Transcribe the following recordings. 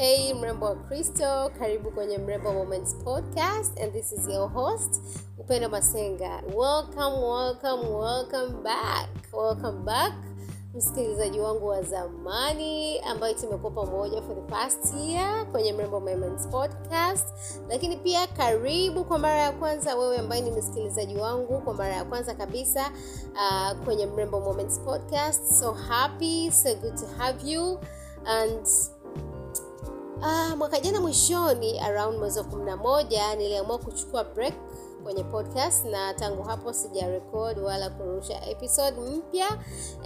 hey mrembo wa kristo karibu kwenye mrembo moments podcast and this is your host upendo masenga. Welcome welcome welcome back. Welcome back msikilizaji wangu wa zamani ambayo tumekuwa pamoja for the past year kwenye mrembo moments podcast. Lakini pia karibu kwa mara ya kwanza wewe ambaye ni msikilizaji wangu kwa mara ya kwanza kabisa uh, kwenye mrembo moments podcast. So happy so good to have you and uh, mwaka jana mwishoni around mwezi wa kumi na moja niliamua kuchukua break kwenye podcast na tangu hapo sija record wala kurusha episode mpya.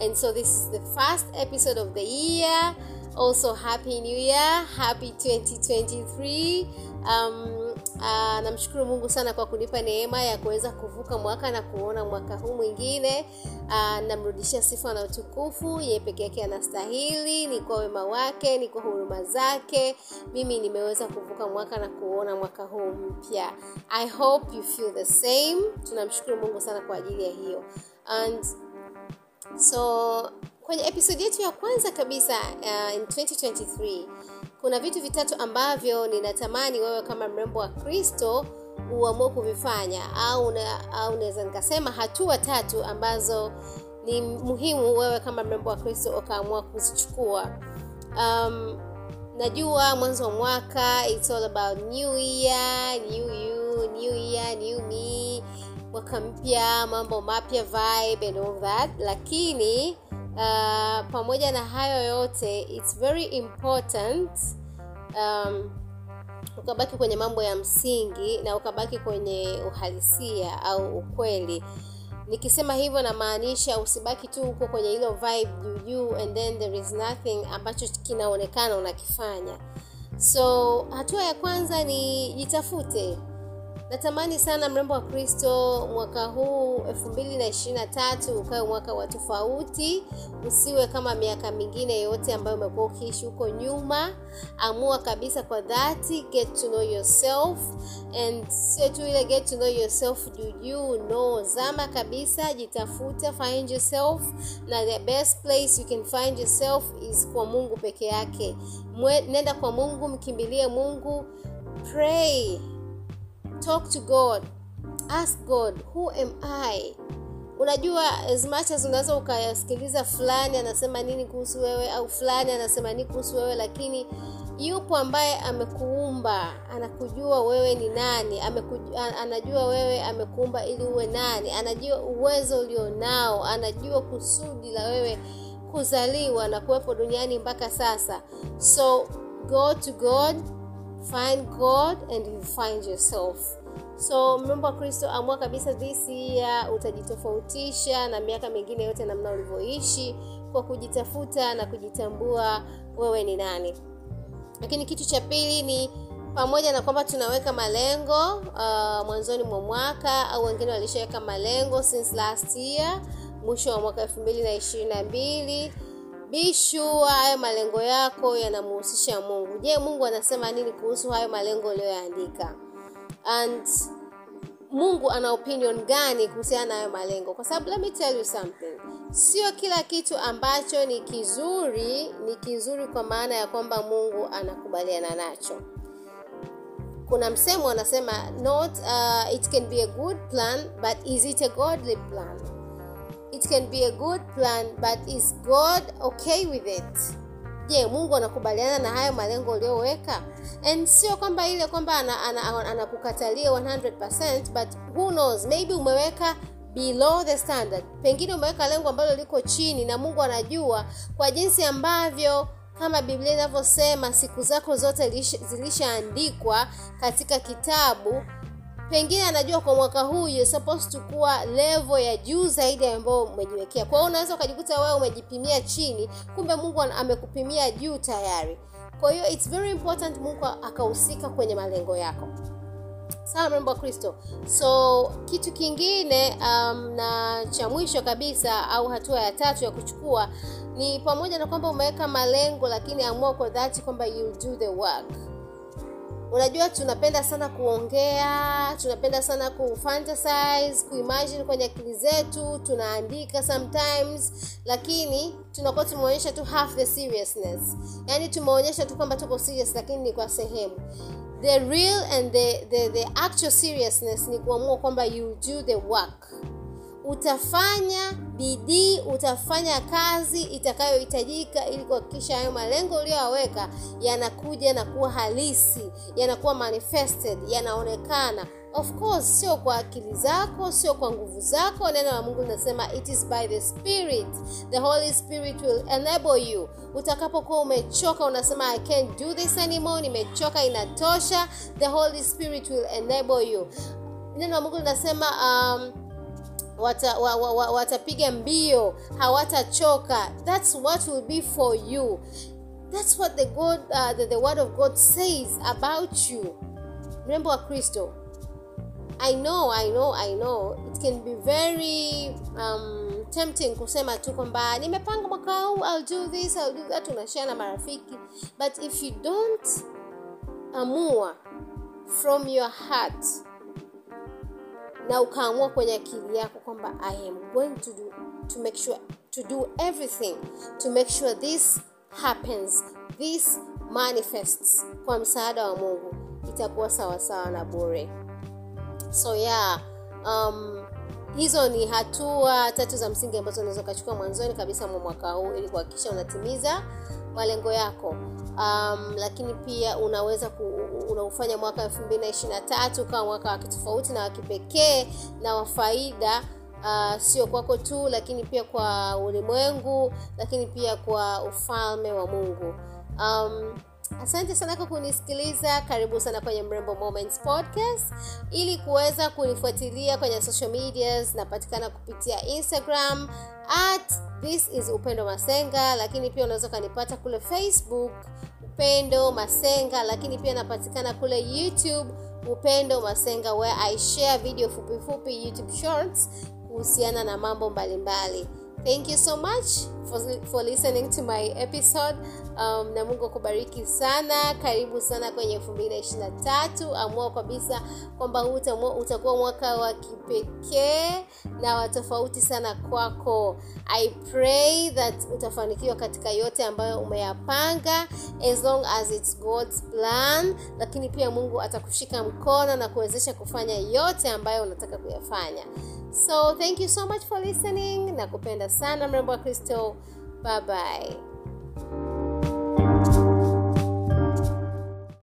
And so this is the first episode of the year. Also happy new year happy 2023 um, uh, namshukuru mungu sana kwa kunipa neema ya kuweza kuvuka mwaka na kuona mwaka huu mwingine. Uh, namrudishia sifa na utukufu yeye peke yake anastahili ni kwa wema wake ni kwa huruma zake. Mimi nimeweza kuvuka mwaka na kuona mwaka huu mpya. I hope you feel the same. Tunamshukuru mungu sana kwa ajili ya hiyo. And so kwenye episodi yetu ya kwanza kabisa uh, in 2023 kuna vitu vitatu ambavyo ninatamani wewe kama mrembo wa kristo uamue kuvifanya. Au na, au naweza nikasema hatua tatu ambazo ni muhimu wewe kama mrembo wa kristo ukaamua kuzichukua. Um, najua mwanzo wa mwaka it's all about new year new you new year new me mwaka mpya mambo mapya vibe and all that. Lakini uh, pamoja na hayo yote it's very important um, ukabaki kwenye mambo ya msingi na ukabaki kwenye uhalisia au ukweli. Nikisema hivyo namaanisha usibaki tu huko kwenye hilo vibe juujuu and then there is nothing ambacho kinaonekana unakifanya. So hatua ya kwanza ni jitafute natamani sana mrembo wa kristo mwaka huu 223 ukawe mwaka wa tofauti. Usiwe kama miaka mingine yote ambayo umekuwa ukiishi huko nyuma. Amua kabisa kwa dhati get to know yourself. And sio tu ile get to know yourself juujuu no zama kabisa jitafuta find yourself. Na the best place you can find yourself is kwa mungu peke yake. Mwe, nenda kwa mungu mkimbilie mungu. Pray talk to god. Ask god who am i? Unajua as much as unaweza ukayasikiliza fulani anasema nini kuhusu wewe au fulani anasema nini kuhusu wewe lakini yupo ambaye amekuumba anakujua wewe ni nani amekujua, anajua wewe amekuumba ili uwe nani anajua uwezo ulionao anajua kusudi la wewe kuzaliwa na kuwepo duniani mpaka sasa. So go to god find god and you find yourself. So mrembo wa kristo amua kabisa this year utajitofautisha na miaka mingine yote namna ulivyoishi kwa kujitafuta na kujitambua wewe ni nani. Lakini kitu cha pili ni pamoja na kwamba tunaweka malengo uh, mwanzoni mwa mwaka au wengine walishaweka malengo since last year mwisho wa mwaka elfu mbili na ishirini na mbili bishua hayo malengo yako yanamuhusisha mungu. Je mungu anasema nini kuhusu hayo malengo uliyoyaandika? And mungu ana opinion gani kuhusiana na hayo malengo? Kwa sababu let me tell you something. Sio kila kitu ambacho ni kizuri ni kizuri kwa maana ya kwamba mungu anakubaliana nacho. Kuna msemo anasema not uh, it can be a good plan but is it a godly plan it can be a good plan but is god okay with it? Je mungu anakubaliana na hayo malengo uliyoweka? And sio kwamba ile kwamba anakukatalia ana, ana, ana 100% but who knows? Maybe umeweka below the standard. Pengine umeweka lengo ambalo liko chini na mungu anajua kwa jinsi ambavyo kama biblia inavyosema siku zako zote zilishaandikwa katika kitabu pengine anajua kwa mwaka huu you're supposed to kuwa level ya juu zaidi ambayo umejiwekea. Kwa hiyo unaweza ukajikuta wewe umejipimia chini kumbe mungu amekupimia juu tayari. Kwa hiyo its very important mungu akahusika kwenye malengo yako. Sawa mrembo wa kristo. So kitu kingine um, na cha mwisho kabisa au hatua ya tatu ya kuchukua ni pamoja na kwamba umeweka malengo lakini amua kwa dhati kwamba you do the work unajua tunapenda sana kuongea tunapenda sana kufantasize kuimagine kwenye akili zetu tunaandika sometimes lakini tunakuwa tumeonyesha tu half the seriousness. Yaani tumeonyesha tu kwamba tuko serious lakini ni kwa sehemu. The real and the, the, the actual seriousness ni kuamua kwamba you do the work utafanya bidii utafanya kazi itakayohitajika ili kuhakikisha hayo malengo uliyoyaweka yanakuja na kuwa halisi yanakuwa manifested yanaonekana. Of course sio kwa akili zako sio kwa nguvu zako. Neno la mungu linasema it is by the spirit. The holy spirit will enable you. Utakapokuwa umechoka unasema i can't do this anymore nimechoka inatosha. The holy spirit will enable you. Neno la mungu linasema um, watapiga wa, wa, wa, watapiga mbio hawatachoka. That's what will be for you. That's what the, God, uh, the, the word of god says about you. Mrembo wa kristo? I know i know i know. It can be very um, tempting kusema tu kwamba nimepanga mwaka huu i'll do this i'll do that. Unashare na marafiki. But if you don't amua from your heart na ukaamua kwenye akili yako kwamba i am going to do, to make sure to do everything to make sure this happens this manifests kwa msaada wa mungu. Itakuwa sawasawa na bure. So yeah um, hizo ni hatua tatu za msingi ambazo unaweza ukachukua mwanzoni kabisa mwa mwaka huu ili kuhakikisha unatimiza malengo yako um, lakini pia unaweza ku, unaufanya mwaka elfu mbili na ishiri na tatu kama mwaka wa kitofauti na wa kipekee na wa faida uh, sio kwako tu lakini pia kwa ulimwengu lakini pia kwa ufalme wa mungu. Um, asante sana kwa kunisikiliza karibu sana kwenye mrembo moments podcast ili kuweza kunifuatilia kwenye social medias napatikana kupitia instagram at this is upendo masenga lakini pia unaweza ukanipata kule facebook upendo masenga lakini pia napatikana kule youtube upendo masenga where i share video fupifupi fupi, youtube shorts kuhusiana na mambo mbalimbali mbali. Thank you so much for, for listening to my episode. Um, na mungu akubariki sana. Karibu sana kwenye elfu mbili na ishiri na tatu. Amua kabisa kwamba huu utakuwa mwaka wa kipekee na watofauti sana kwako. I pray that utafanikiwa katika yote ambayo umeyapanga as long as its god's plan. Lakini pia mungu atakushika mkono na kuwezesha kufanya yote ambayo unataka kuyafanya. So thank you so much for listening. Na kupenda sana mrembo wa kristo bye bye